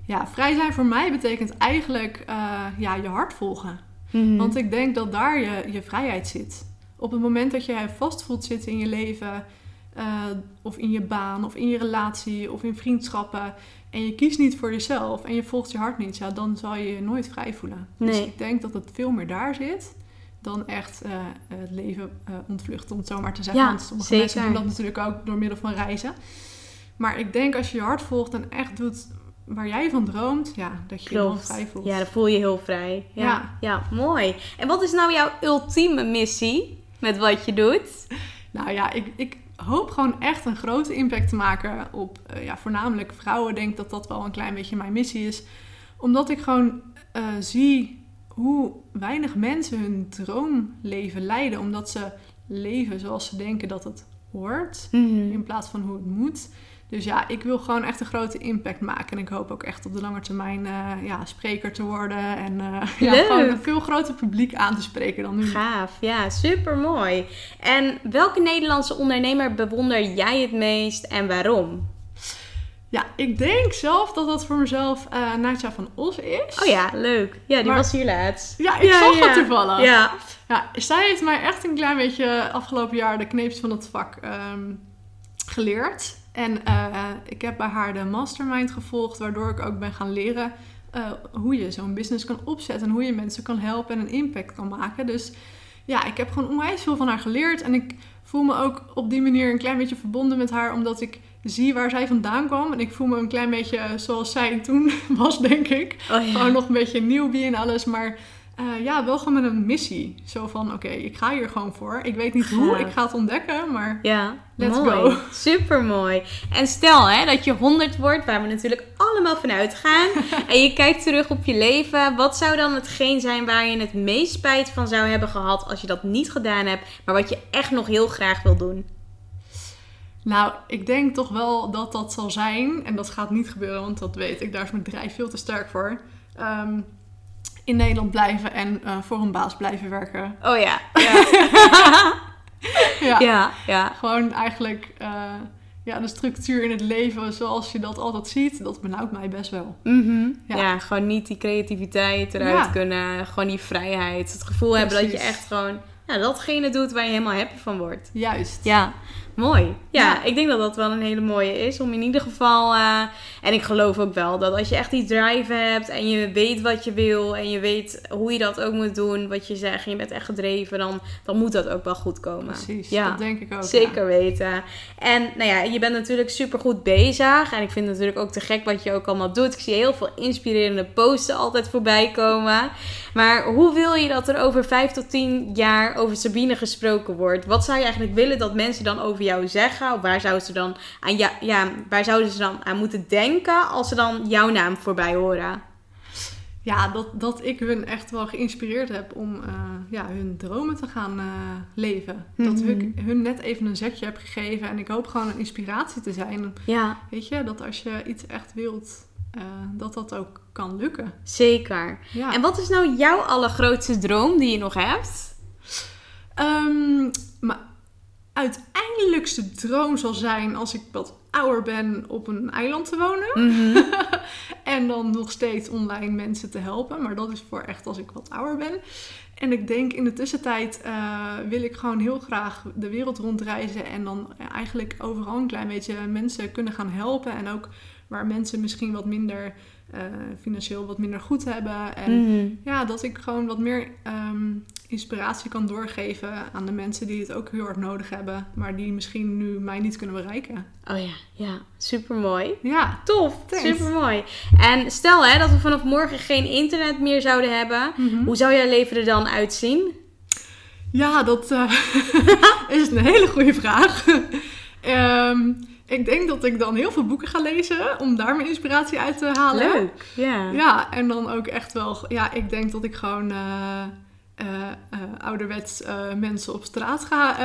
Ja, vrij zijn voor mij betekent eigenlijk eh, ja, je hart volgen.
Mhm.
Want ik denk dat daar je, je vrijheid zit. Op het moment dat je je vast voelt zitten in je leven, eh, of in je baan, of in je relatie, of in vriendschappen, en je kiest niet voor jezelf en je volgt je hart niet, ja, dan zal je je nooit vrij voelen. Dus ik denk dat het veel meer daar zit. dan echt eh, het leven uh, ontvluchten, om het zo maar te zeggen.
Ja,
Want sommige
zeker.
mensen doen dat natuurlijk ook door middel van reizen. Maar ik denk als je je hart volgt en echt doet waar jij van droomt, ja, dat je je dan vrij voelt.
Ja, dan voel je je heel vrij. Ja. ja.
Ja.
mooi. En wat is nou jouw ultieme missie met wat je doet?
Nou ja, ik, ik hoop gewoon echt een grote impact te maken op eh, ja, voornamelijk vrouwen. Ik denk dat dat wel een klein beetje mijn missie is. Omdat ik gewoon eh, zie hoe weinig mensen hun droomleven leiden. Omdat ze leven zoals ze denken dat het hoort. In plaats van hoe het moet. Dus ja, ik wil gewoon echt een grote impact maken. En ik hoop ook echt op de lange termijn eh, ja, spreker te worden. En eh, ja, gewoon een veel groter publiek aan te spreken dan nu.
Gaaf, ja, super mooi. En welke Nederlandse ondernemer bewonder jij het meest en waarom?
Ja, ik denk zelf dat dat voor mezelf eh Natja van Os is.
Oh ja, leuk. Ja, die
Maar-
was hier laatst.
Ja, ik zag dat toevallig.
Ja,
Ja, zij heeft mij echt een klein beetje afgelopen jaar de kneepjes van het vak ehm, geleerd. En eh, ik heb bij haar de mastermind gevolgd, waardoor ik ook ben gaan leren eh, hoe je zo'n business kan opzetten en hoe je mensen kan helpen en een impact kan maken. Dus ja, ik heb gewoon onwijs veel van haar geleerd en ik voel me ook op die manier een klein beetje verbonden met haar, omdat ik zie waar zij vandaan kwam. En ik voel me een klein beetje zoals zij toen was, denk ik.
oh ja.
Gewoon nog een beetje newbie en alles, maar eh, ja, wel gewoon met een missie. Zo van, oké, ik ga hier gewoon voor. Ik weet niet hoe, ik ga het ontdekken, maar
Ja,
Let's
mooi.
go.
Super mooi. En stel hè, dat je 100 wordt, waar we natuurlijk allemaal van uitgaan. en je kijkt terug op je leven. Wat zou dan hetgeen zijn waar je het meest spijt van zou hebben gehad als je dat niet gedaan hebt, maar wat je echt nog heel graag wil doen?
nou, ik denk toch wel dat dat zal zijn. En dat gaat niet gebeuren, want dat weet ik. Daar is mijn bedrijf veel te sterk voor. Ehm, in Nederland blijven en eh, voor een baas blijven werken.
Oh ja.
Ja,
Ja, ja.
gewoon eigenlijk eh, ja, de structuur in het leven zoals je dat altijd ziet, dat benauwt mij best wel.
Mhm. ja.
Ja.
gewoon niet die creativiteit eruit kunnen. Gewoon die vrijheid. Het gevoel hebben dat je echt gewoon ja, datgene doet waar je helemaal happy van wordt.
Juist.
Ja, mooi. Ja,
Ja.
ik denk dat dat wel een hele mooie is. Om in ieder geval... eh, en ik geloof ook wel dat als je echt die drive hebt... en je weet wat je wil... en je weet hoe je dat ook moet doen... wat je zegt en je bent echt gedreven... dan, dan moet dat ook wel goed komen.
Precies,
Ja.
dat denk ik ook.
Zeker weten. En nou ja, je bent natuurlijk super goed bezig. En ik vind het natuurlijk ook te gek wat je ook allemaal doet. Ik zie heel veel inspirerende posten altijd voorbij komen. Maar hoe wil je dat er over vijf tot tien jaar over Sabine gesproken wordt? Wat zou je eigenlijk willen dat mensen dan over jou zeggen? Of waar zouden ze dan aan, ja, ja, waar zouden ze dan aan moeten denken als ze dan jouw naam voorbij horen?
Ja, dat, dat ik hun echt wel geïnspireerd heb om eh, ja, hun dromen te gaan eh, leven. Dat
Mhm.
ik hun net even een zetje heb gegeven. En ik hoop gewoon een inspiratie te zijn.
Ja,
Weet je, dat als je iets echt wilt, eh, dat dat ook kan lukken.
zeker.
Ja.
En wat is nou jouw allergrootste droom die je nog hebt?
Ehm, mijn uiteindelijkste droom zal zijn als ik wat ouder ben op een eiland te wonen.
Mhm.
En dan nog steeds online mensen te helpen. Maar dat is voor echt als ik wat ouder ben. En ik denk in de tussentijd eh, wil ik gewoon heel graag de wereld rondreizen. En dan eigenlijk overal een klein beetje mensen kunnen gaan helpen. En ook waar mensen misschien wat minder eh, financieel wat minder goed hebben. En
Mhm.
ja, dat ik gewoon wat meer ehm, inspiratie kan doorgeven aan de mensen die het ook heel hard nodig hebben. Maar die misschien nu mij niet kunnen bereiken.
Oh ja, ja, super mooi.
Ja.
Tof, super mooi. En stel hè, dat we vanaf morgen geen internet meer zouden hebben.
Mhm.
Hoe zou jouw leven er dan uitzien?
Ja, dat eh, is een hele goede vraag. Ehm, ik denk dat ik dan heel veel boeken ga lezen om daar mijn inspiratie uit te halen.
Leuk, ja.
Ja, en dan ook echt wel. Ja, ik denk dat ik gewoon eh, eh, ouderwets eh, mensen op straat ga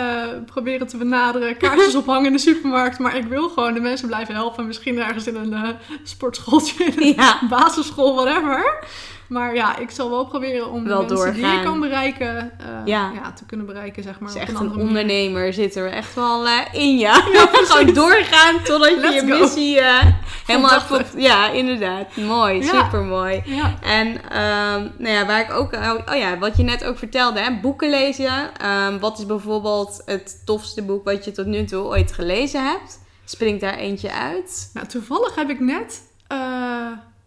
proberen te benaderen. Kaartjes ophangen in de supermarkt. Maar ik wil gewoon de mensen blijven helpen. Misschien ergens in een sportschooltje, in een
Ja.
basisschool, whatever. Maar ja, ik zal wel proberen om
Wel
de mensen die ik kan bereiken, eh,
Ja.
ja. te kunnen bereiken, zeg maar.
echt
een
een
andere manier.
ondernemer, zit er echt wel eh, in ja. Gewoon doorgaan totdat je
Let's
je
go.
missie eh, helemaal hebt Ja, inderdaad. Mooi,
Ja.
super mooi.
Ja.
En ehm, nou ja, waar ik ook, oh ja, wat je net ook vertelde, hè, boeken lezen. Ehm, wat is bijvoorbeeld het tofste boek wat je tot nu toe ooit gelezen hebt? Springt daar eentje uit?
Nou, toevallig heb ik net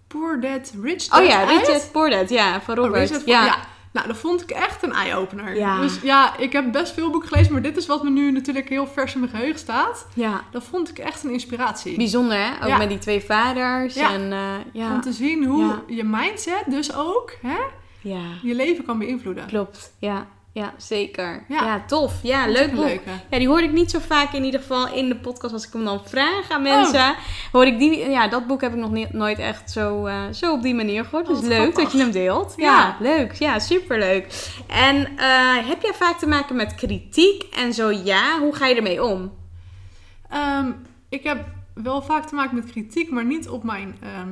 Poor Dad, Rich
Oh
Dad
ja,
uit.
Richard Poor Dad, ja, van
Oh,
Robert.
Rich Dad-
ja.
ja. Nou, dat vond ik echt een eye-opener.
Ja.
Dus ja, ik heb best veel boeken gelezen, maar dit is wat me nu natuurlijk heel vers in mijn geheugen staat.
Ja.
Dat vond ik echt een inspiratie.
Bijzonder, hè? Ook
Ja.
met die twee vaders.
Ja.
En eh, ja.
Om te zien hoe je mindset dus ook hè,
ja,
je leven kan beïnvloeden.
klopt. Ja, ja zeker. Ja,
Ja.
tof. Ja, leuk boek.
leuke.
Ja, die hoorde ik niet zo vaak in ieder geval in de podcast als ik hem dan vraag aan mensen. Hoor ik die, ja, dat boek heb ik nog niet, nooit echt zo, eh, zo op die manier gehoord.
Oh,
Dus leuk
grappig.
dat je hem deelt. Ja,
Ja.
leuk. Ja, superleuk. En eh, heb jij vaak te maken met kritiek? En zo ja, hoe ga je ermee om?
Ehm, ik heb wel vaak te maken met kritiek, maar niet op mijn ehm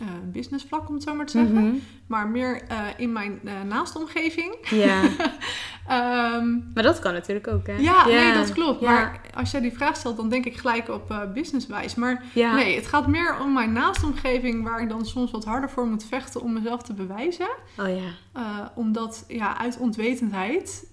eh, businessvlak, om het zo maar te zeggen.
Mhm.
Maar meer eh, in mijn eh naaste omgeving.
Ja,
Ehm,
maar dat kan natuurlijk ook, hè?
ja, nee, dat klopt. Maar als jij die vraag stelt, dan denk ik gelijk op businesswijs. Maar nee, het gaat meer om mijn naaste omgeving, waar ik dan soms wat harder voor moet vechten om mezelf te bewijzen.
Oh ja.
Omdat ja, uit onwetendheid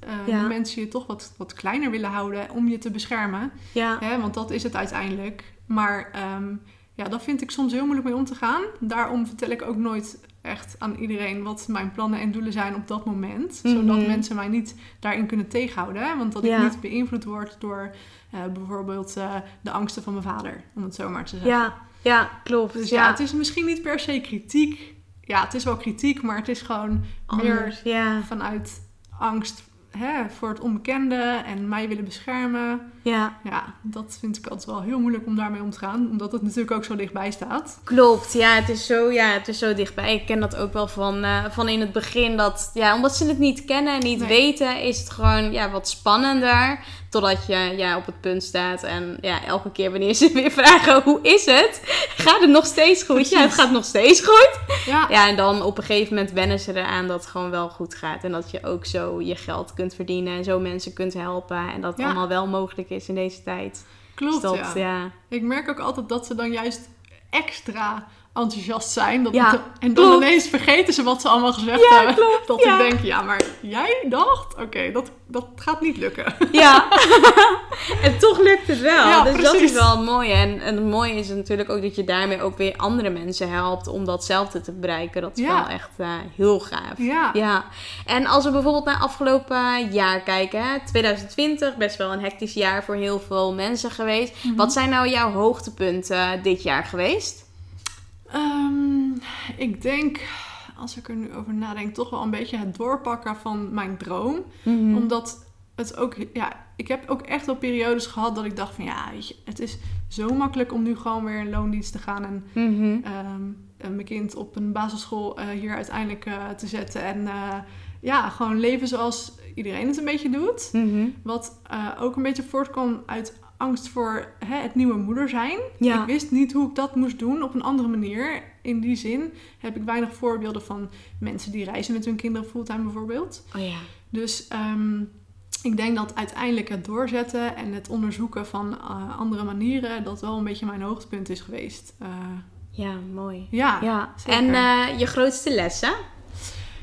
mensen je toch wat, wat kleiner willen houden om je te beschermen.
Ja.
Hè, want dat is het uiteindelijk. Maar ehm, ja, daar vind ik soms heel moeilijk mee om te gaan. Daarom vertel ik ook nooit echt aan iedereen wat mijn plannen en doelen zijn op dat moment.
Mhm.
Zodat mensen mij niet daarin kunnen tegenhouden. Hè? Want dat
Ja.
ik niet beïnvloed word door eh, bijvoorbeeld eh, de angsten van mijn vader. Om het zo maar te zeggen.
Ja, ja, klopt.
Dus ja, het is misschien niet per se kritiek. Ja, het is wel kritiek, maar het is gewoon meer
Anders, Ja,
vanuit angst hè, voor het onbekende en mij willen beschermen.
ja.
Ja, dat vind ik altijd wel heel moeilijk om daarmee om te gaan. Omdat het natuurlijk ook zo dichtbij staat.
Klopt, ja het, is zo, ja, het is zo dichtbij. Ik ken dat ook wel van, eh, van in het begin. Dat, ja, omdat ze het niet kennen en niet
Nee.
weten, is het gewoon ja, wat spannender. Totdat je ja, op het punt staat. En ja, elke keer wanneer ze weer vragen hoe is het? Gaat het nog steeds goed? Ja, het gaat nog steeds goed.
Ja,
Ja, en dan op een gegeven moment wennen ze eraan dat het gewoon wel goed gaat. En dat je ook zo je geld kunt verdienen en zo mensen kunt helpen. En dat het
Ja.
allemaal wel mogelijk is in deze tijd.
klopt.
Dus dat,
ja.
ja.
Ik merk ook altijd dat ze dan juist extra enthousiast zijn. Dat
Ja,
het- en dan
klopt.
ineens vergeten ze wat ze allemaal gezegd
Ja,
hebben.
klopt,
Dat
ja.
ik denk, ja, maar jij dacht, oké, dat, dat gaat niet lukken.
Ja, en toch lukt het wel.
Ja,
dus dat is wel het mooie. En, en het mooie is natuurlijk ook dat je daarmee ook weer andere mensen helpt om datzelfde te bereiken. Dat is wel echt eh, heel gaaf.
Ja.
Ja, en als we bijvoorbeeld naar afgelopen jaar kijken, hè, 2020, best wel een hectisch jaar voor heel veel mensen geweest.
Mhm.
Wat zijn nou jouw hoogtepunten dit jaar geweest?
Ehm, ik denk, als ik er nu over nadenk, toch wel een beetje het doorpakken van mijn droom.
Mhm.
Omdat het ook, ja, ik heb ook echt wel periodes gehad dat ik dacht van ja, weet je, het is zo makkelijk om nu gewoon weer in loondienst te gaan en
Mhm.
ehm, mijn kind op een basisschool eh, hier uiteindelijk eh, te zetten. En eh, ja, gewoon leven zoals iedereen het een beetje doet.
Mhm.
Wat ook een beetje voortkwam uit angst voor hè, het nieuwe moeder zijn.
Ja.
Ik wist niet hoe ik dat moest doen op een andere manier. In die zin heb ik weinig voorbeelden van mensen die reizen met hun kinderen fulltime bijvoorbeeld.
Oh ja.
Dus ehm, ik denk dat uiteindelijk het doorzetten en het onderzoeken van eh, andere manieren... dat wel een beetje mijn hoogtepunt is geweest. Eh,
Ja, mooi.
ja,
Ja, en eh, je grootste lessen?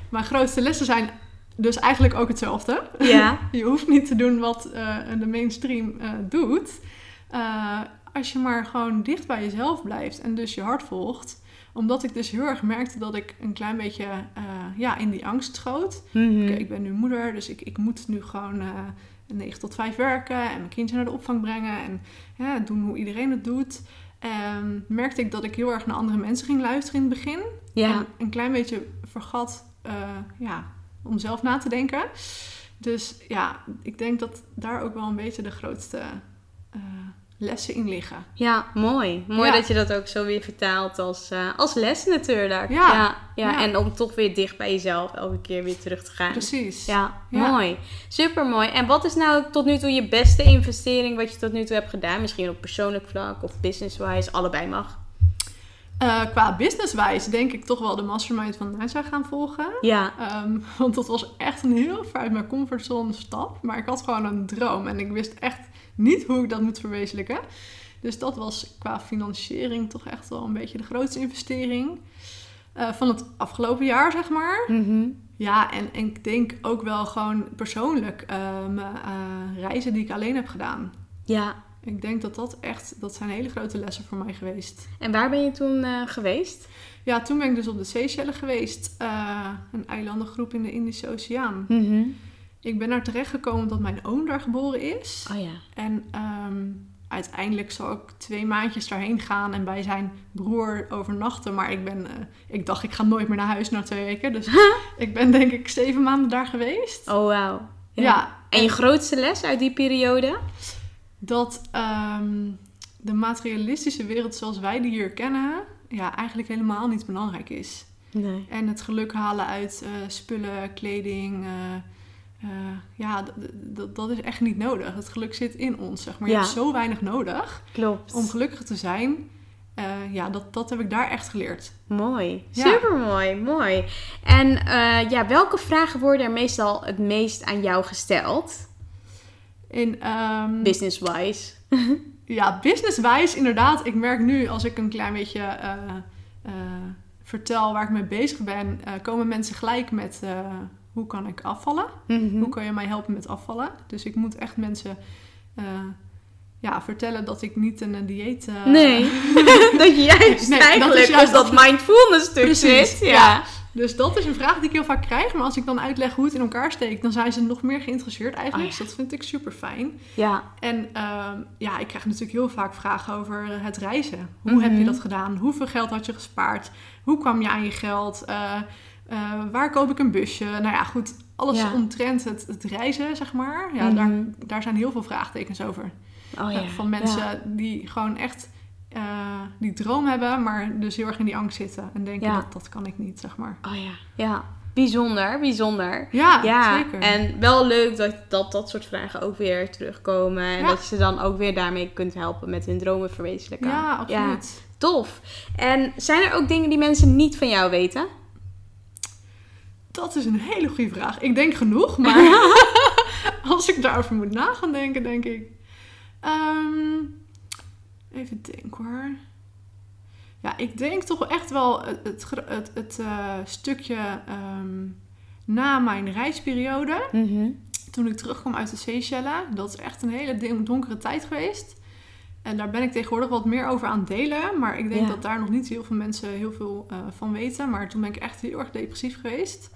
Mijn grootste lessen zijn dus eigenlijk ook hetzelfde.
Ja.
Je hoeft niet te doen wat eh, de mainstream eh, doet. Eh, als je maar gewoon dicht bij jezelf blijft en dus je hart volgt. Omdat ik dus heel erg merkte dat ik een klein beetje ja, in die angst schoot.
Mhm.
Oké, ik ben nu moeder, dus ik, ik moet nu gewoon eh 9 tot 5 werken en mijn kindje naar de opvang brengen en ja, doen hoe iedereen het doet. En merkte ik dat ik heel erg naar andere mensen ging luisteren in het begin.
Ja.
En een klein beetje vergat ja, om zelf na te denken. Dus ja, ik denk dat daar ook wel een beetje de grootste eh, lessen in liggen.
Ja, mooi. Mooi
Ja.
dat je dat ook zo weer vertaalt als, eh, als les natuurlijk.
Ja.
Ja, ja.
Ja.
En om toch weer dicht bij jezelf elke keer weer terug te gaan.
Precies.
Ja,
Ja.
mooi. Super mooi. En wat is nou tot nu toe je beste investering wat je tot nu toe hebt gedaan? Misschien op persoonlijk vlak of business-wise, allebei mag.
Eh, qua businesswijs denk ik toch wel de mastermind van NASA gaan volgen.
Ja,
Ehm, want dat was echt een heel ver uit mijn comfortzone stap. Maar ik had gewoon een droom en ik wist echt niet hoe ik dat moet verwezenlijken. Dus dat was qua financiering toch echt wel een beetje de grootste investering eh, van het afgelopen jaar, zeg maar.
Mhm.
Ja, en, en ik denk ook wel gewoon persoonlijk eh, mijn reizen die ik alleen heb gedaan.
ja,
ik denk dat dat echt, dat zijn hele grote lessen voor mij geweest.
En waar ben je toen eh, geweest?
Ja, toen ben ik dus op de Seychelles geweest. eh, een eilandengroep in de Indische Oceaan.
Mhm.
Ik ben daar terechtgekomen omdat mijn oom daar geboren is.
Oh ja.
En ehm, uiteindelijk zou ik twee maandjes daarheen gaan en bij zijn broer overnachten. Maar ik, ben, eh, ik dacht, ik ga nooit meer naar huis na twee weken. Dus ik ben denk ik zeven maanden daar geweest.
Oh wauw.
Ja.
En je grootste les uit die periode?
Dat ehm, de materialistische wereld zoals wij die hier kennen, ja, eigenlijk helemaal niet belangrijk is.
Nee.
En het geluk halen uit eh, spullen, kleding. eh, eh, ja, dat is echt niet nodig. Het geluk zit in ons, zeg maar. Je
Ja.
hebt zo weinig nodig
Klopt.
om gelukkig te zijn. Ja, dat, dat heb ik daar echt geleerd.
Mooi.
Ja.
Super mooi. Mooi. En ja, welke vragen worden er meestal het meest aan jou gesteld?
In, ehm,
Business-wise.
ja, businesswijs inderdaad. Ik merk nu als ik een klein beetje eh, eh, vertel waar ik mee bezig ben, eh, komen mensen gelijk met hoe kan ik afvallen?
Mhm.
Hoe kan je mij helpen met afvallen? Dus ik moet echt mensen ja, vertellen dat ik niet in een dieet...
Nee, dat juist
Nee, dat is
eigenlijk
juist
dat
dat-
mindfulness stuk
Precies,
zit. Ja.
ja. Dus dat is een vraag die ik heel vaak krijg. Maar als ik dan uitleg hoe het in elkaar steekt, dan zijn ze nog meer geïnteresseerd eigenlijk.
Oh ja.
Dus dat vind ik super fijn.
Ja.
En ehm, ja, ik krijg natuurlijk heel vaak vragen over het reizen. Hoe heb je
Mhm.
dat gedaan? Hoeveel geld had je gespaard? Hoe kwam je aan je geld? Eh, eh, waar koop ik een busje? Nou ja, goed. Alles
Ja.
omtrent het, het reizen, zeg maar. Ja,
Mhm.
daar, daar zijn heel veel vraagtekens over.
Oh ja.
Van mensen die gewoon echt eh, die droom hebben, maar dus heel erg in die angst zitten. En denken,
Ja.
dat, dat kan ik niet, zeg maar.
Oh ja. Ja. Bijzonder, bijzonder.
Ja,
Ja,
zeker.
en wel leuk dat, dat dat soort vragen ook weer terugkomen. En
Ja.
dat je ze dan ook weer daarmee kunt helpen met hun dromen verwezenlijken.
ja, absoluut.
tof. En zijn er ook dingen die mensen niet van jou weten?
Dat is een hele goede vraag. Ik denk genoeg, maar als ik daarover moet na gaan denken, denk ik. Ehm, even denken hoor. Ja, ik denk toch echt wel het, het, het, het, eh, stukje ehm, na mijn reisperiode.
Mhm.
Toen ik terugkwam uit de Seychelles. Dat is echt een hele donkere tijd geweest. En daar ben ik tegenwoordig wat meer over aan het delen. Maar ik denk
Ja.
dat daar nog niet heel veel mensen heel veel eh, van weten. Maar toen ben ik echt heel erg depressief geweest.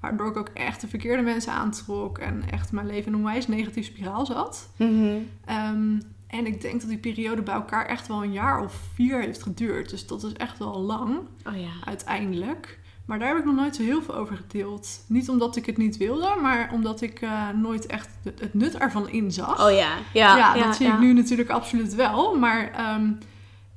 Waardoor ik ook echt de verkeerde mensen aantrok. En echt mijn leven in een onwijs negatieve spiraal zat.
Mhm.
Ehm, en ik denk dat die periode bij elkaar echt wel een jaar of vier heeft geduurd. Dus dat is echt wel lang
Oh ja.
uiteindelijk. Maar daar heb ik nog nooit zo heel veel over gedeeld. Niet omdat ik het niet wilde, maar omdat ik eh, nooit echt het nut ervan inzag.
Oh ja. Ja,
ja,
ja,
dat zie
ja.
ik nu natuurlijk absoluut wel. Maar ehm,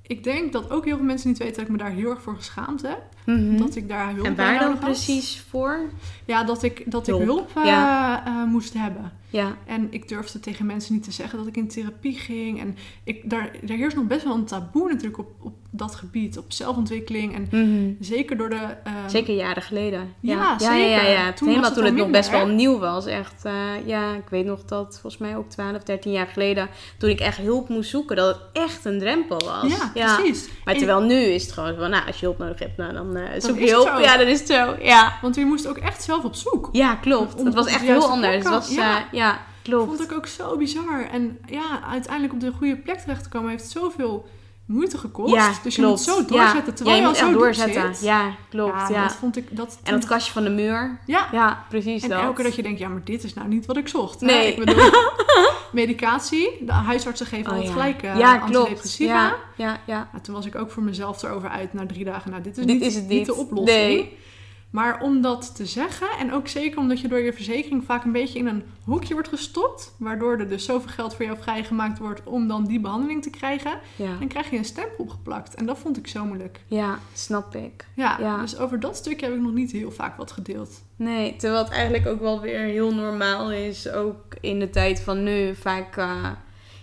ik denk dat ook heel veel mensen niet weten dat ik me daar heel erg voor geschaamd heb.
Mhm.
Dat ik daar hulp
En waar dan
had.
precies voor?
Ja, dat ik, dat ik
Hulp,
hulp eh,
ja.
eh, moest hebben.
Ja.
En ik durfde tegen mensen niet te zeggen dat ik in therapie ging. En ik, daar, daar heerst nog best wel een taboe natuurlijk op, op dat gebied. Op zelfontwikkeling. En
Mhm.
zeker door de... eh,
Zeker jaren geleden.
Ja,
ja, ja,
zeker.
ja.
Toen
Helemaal
het
toen
al
het nog best wel nieuw was. Echt, ja, ik weet nog dat volgens mij ook 12, 13 jaar geleden, toen ik echt hulp moest zoeken, dat het echt een drempel was.
Ja, precies.
Maar
En-
terwijl nu is het gewoon van, nou, als je hulp nodig hebt, nou, dan eh, zoek hulp. Ja, dan is het zo. Ja,
Want je moest ook echt zelf op zoek.
ja klopt.
Om-
het was echt heel anders. Het was,
ja.
ja, ja klopt.
Vond ik ook zo bizar. En ja, uiteindelijk op de goede plek terecht te komen heeft zoveel moeite gekost.
ja,
dus je
klopt.
moet zo doorzetten terwijl
ja,
je, al
echt
zo
doorzetten. Ja, klopt. Ja,
dat vond ik... Dat,
En dat kastje van de muur.
Ja,
Ja, precies
en
dat.
elke keer dat je denkt, ja, maar dit is nou niet wat ik zocht.
Nee.
Ik bedoel, medicatie. De huisartsen geven
Oh,
altijd
ja.
gelijk eh,
ja, klopt.
antidepressiva.
Ja, ja, ja.
Nou, toen was ik ook voor mezelf erover uit na drie dagen. Nou, dit is,
Dit
niet,
is het
niet
niet.
de oplossing.
Nee.
Maar om dat te zeggen, en ook zeker omdat je door je verzekering vaak een beetje in een hoekje wordt gestopt, waardoor er dus zoveel geld voor jou vrijgemaakt wordt om dan die behandeling te krijgen,
Ja.
dan krijg je een stempel opgeplakt. En dat vond ik zo moeilijk.
ja, snap ik.
Ja,
Ja.
dus over dat stukje heb ik nog niet heel vaak wat gedeeld.
Nee, terwijl het eigenlijk ook wel weer heel normaal is, ook in de tijd van nu. Vaak, eh,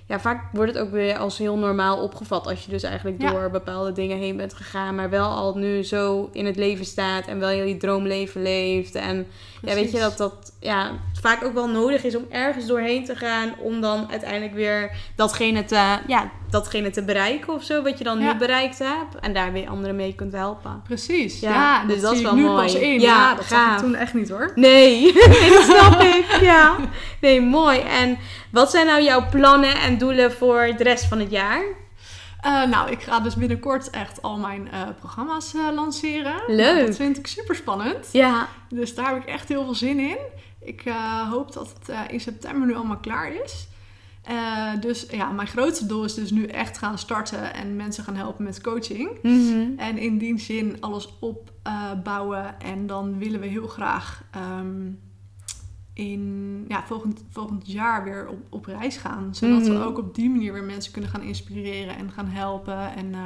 ja, vaak wordt het ook weer als heel normaal opgevat als je dus eigenlijk
Ja.
door bepaalde dingen heen bent gegaan, maar wel al nu zo in het leven staat en wel jullie droomleven leeft. En ja, weet je dat dat ja, vaak ook wel nodig is om ergens doorheen te gaan om dan uiteindelijk weer datgene te, ja, datgene te bereiken of zo, wat je dan
Ja.
nu bereikt hebt en daar weer anderen mee kunt helpen.
Precies,
Ja,
ja.
dus
dat,
dat is wel
nu
mooi.
pas in.
Ja,
Ja, dat zag ik toen echt niet hoor.
Nee, nee, dat snap ik. Ja. Nee, mooi. En wat zijn nou jouw plannen en en doelen voor de rest van het jaar?
Uh, nou, ik ga dus binnenkort echt al mijn uh, programma's uh, lanceren.
Leuk.
Dat vind ik super spannend.
Ja.
Dus daar heb ik echt heel veel zin in. Ik hoop dat het in september nu allemaal klaar is. dus ja, mijn grootste doel is dus nu echt gaan starten en mensen gaan helpen met coaching.
Mhm.
En in die zin alles opbouwen. en dan willen we heel graag um, in ja, volgend, volgend jaar weer op, op reis gaan. Zodat we
Mhm.
ook op die manier weer mensen kunnen gaan inspireren en gaan helpen. En uh,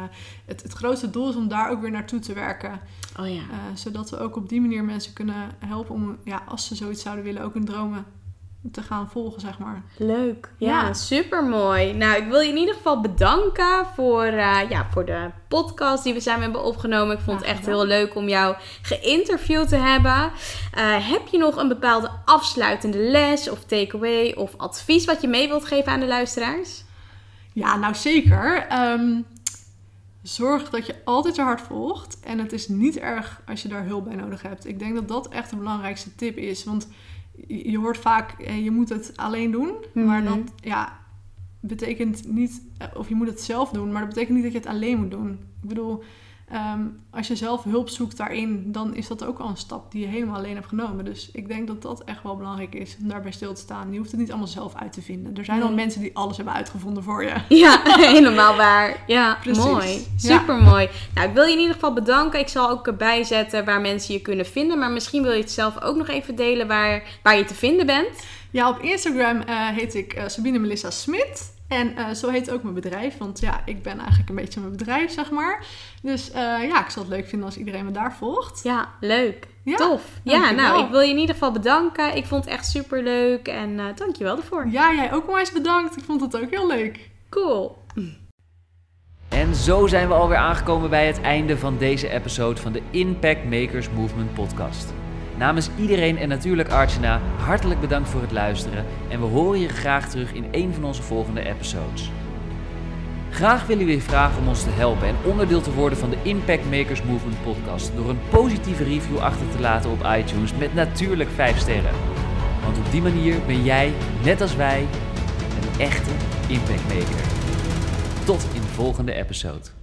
het, het grootste doel is om daar ook weer naartoe te werken.
Oh ja.
Uh, zodat we ook op die manier mensen kunnen helpen om, ja, als ze zoiets zouden willen, ook hun dromen te gaan volgen, zeg maar.
Leuk. Ja,
Ja.
super mooi. Nou, ik wil je in ieder geval bedanken voor, eh, ja, voor de podcast die we samen hebben opgenomen. Ik vond het echt heel leuk om jou geïnterviewd te hebben. Eh, heb je nog een bepaalde afsluitende les of takeaway of advies wat je mee wilt geven aan de luisteraars?
Ja, nou zeker. Ehm, zorg dat je altijd je hart volgt. En het is niet erg als je daar hulp bij nodig hebt. Ik denk dat dat echt de belangrijkste tip is. Want je hoort vaak, eh, je moet het alleen doen. Maar
Mhm.
dat ja, betekent niet, eh, of je moet het zelf doen. Maar dat betekent niet dat je het alleen moet doen. Ik bedoel, ehm, als je zelf hulp zoekt daarin, dan is dat ook al een stap die je helemaal alleen hebt genomen. Dus ik denk dat dat echt wel belangrijk is om daarbij stil te staan. Je hoeft het niet allemaal zelf uit te vinden. Er zijn al mensen die alles hebben uitgevonden voor je.
Ja, helemaal waar. Ja,
Precies.
mooi.
Ja.
Super mooi. Nou, ik wil je in ieder geval bedanken. Ik zal ook erbij zetten waar mensen je kunnen vinden. Maar misschien wil je het zelf ook nog even delen waar, waar je te vinden bent.
Ja, op Instagram eh, heet ik eh, Sabine Melissa Smit. En eh, zo heet ook mijn bedrijf. Want ja, ik ben eigenlijk een beetje mijn bedrijf, zeg maar. Dus eh, ja, ik zal het leuk vinden als iedereen me daar volgt.
Ja, leuk.
Ja,
Tof. Ja,
dankjewel.
nou, ik wil je in ieder geval bedanken. Ik vond het echt super leuk. En eh dankjewel ervoor.
Ja, jij ook onwijs bedankt. Ik vond het ook heel leuk.
Cool.
En zo zijn we alweer aangekomen bij het einde van deze episode van de Impact Makers Movement podcast. Namens iedereen en natuurlijk Archana, hartelijk bedankt voor het luisteren en we horen je graag terug in een van onze volgende episodes. Graag willen we je vragen om ons te helpen en onderdeel te worden van de Impact Makers Movement podcast door een positieve review achter te laten op iTunes met natuurlijk 5 sterren. Want op die manier ben jij, net als wij, een echte Impact Maker. Tot in de volgende episode.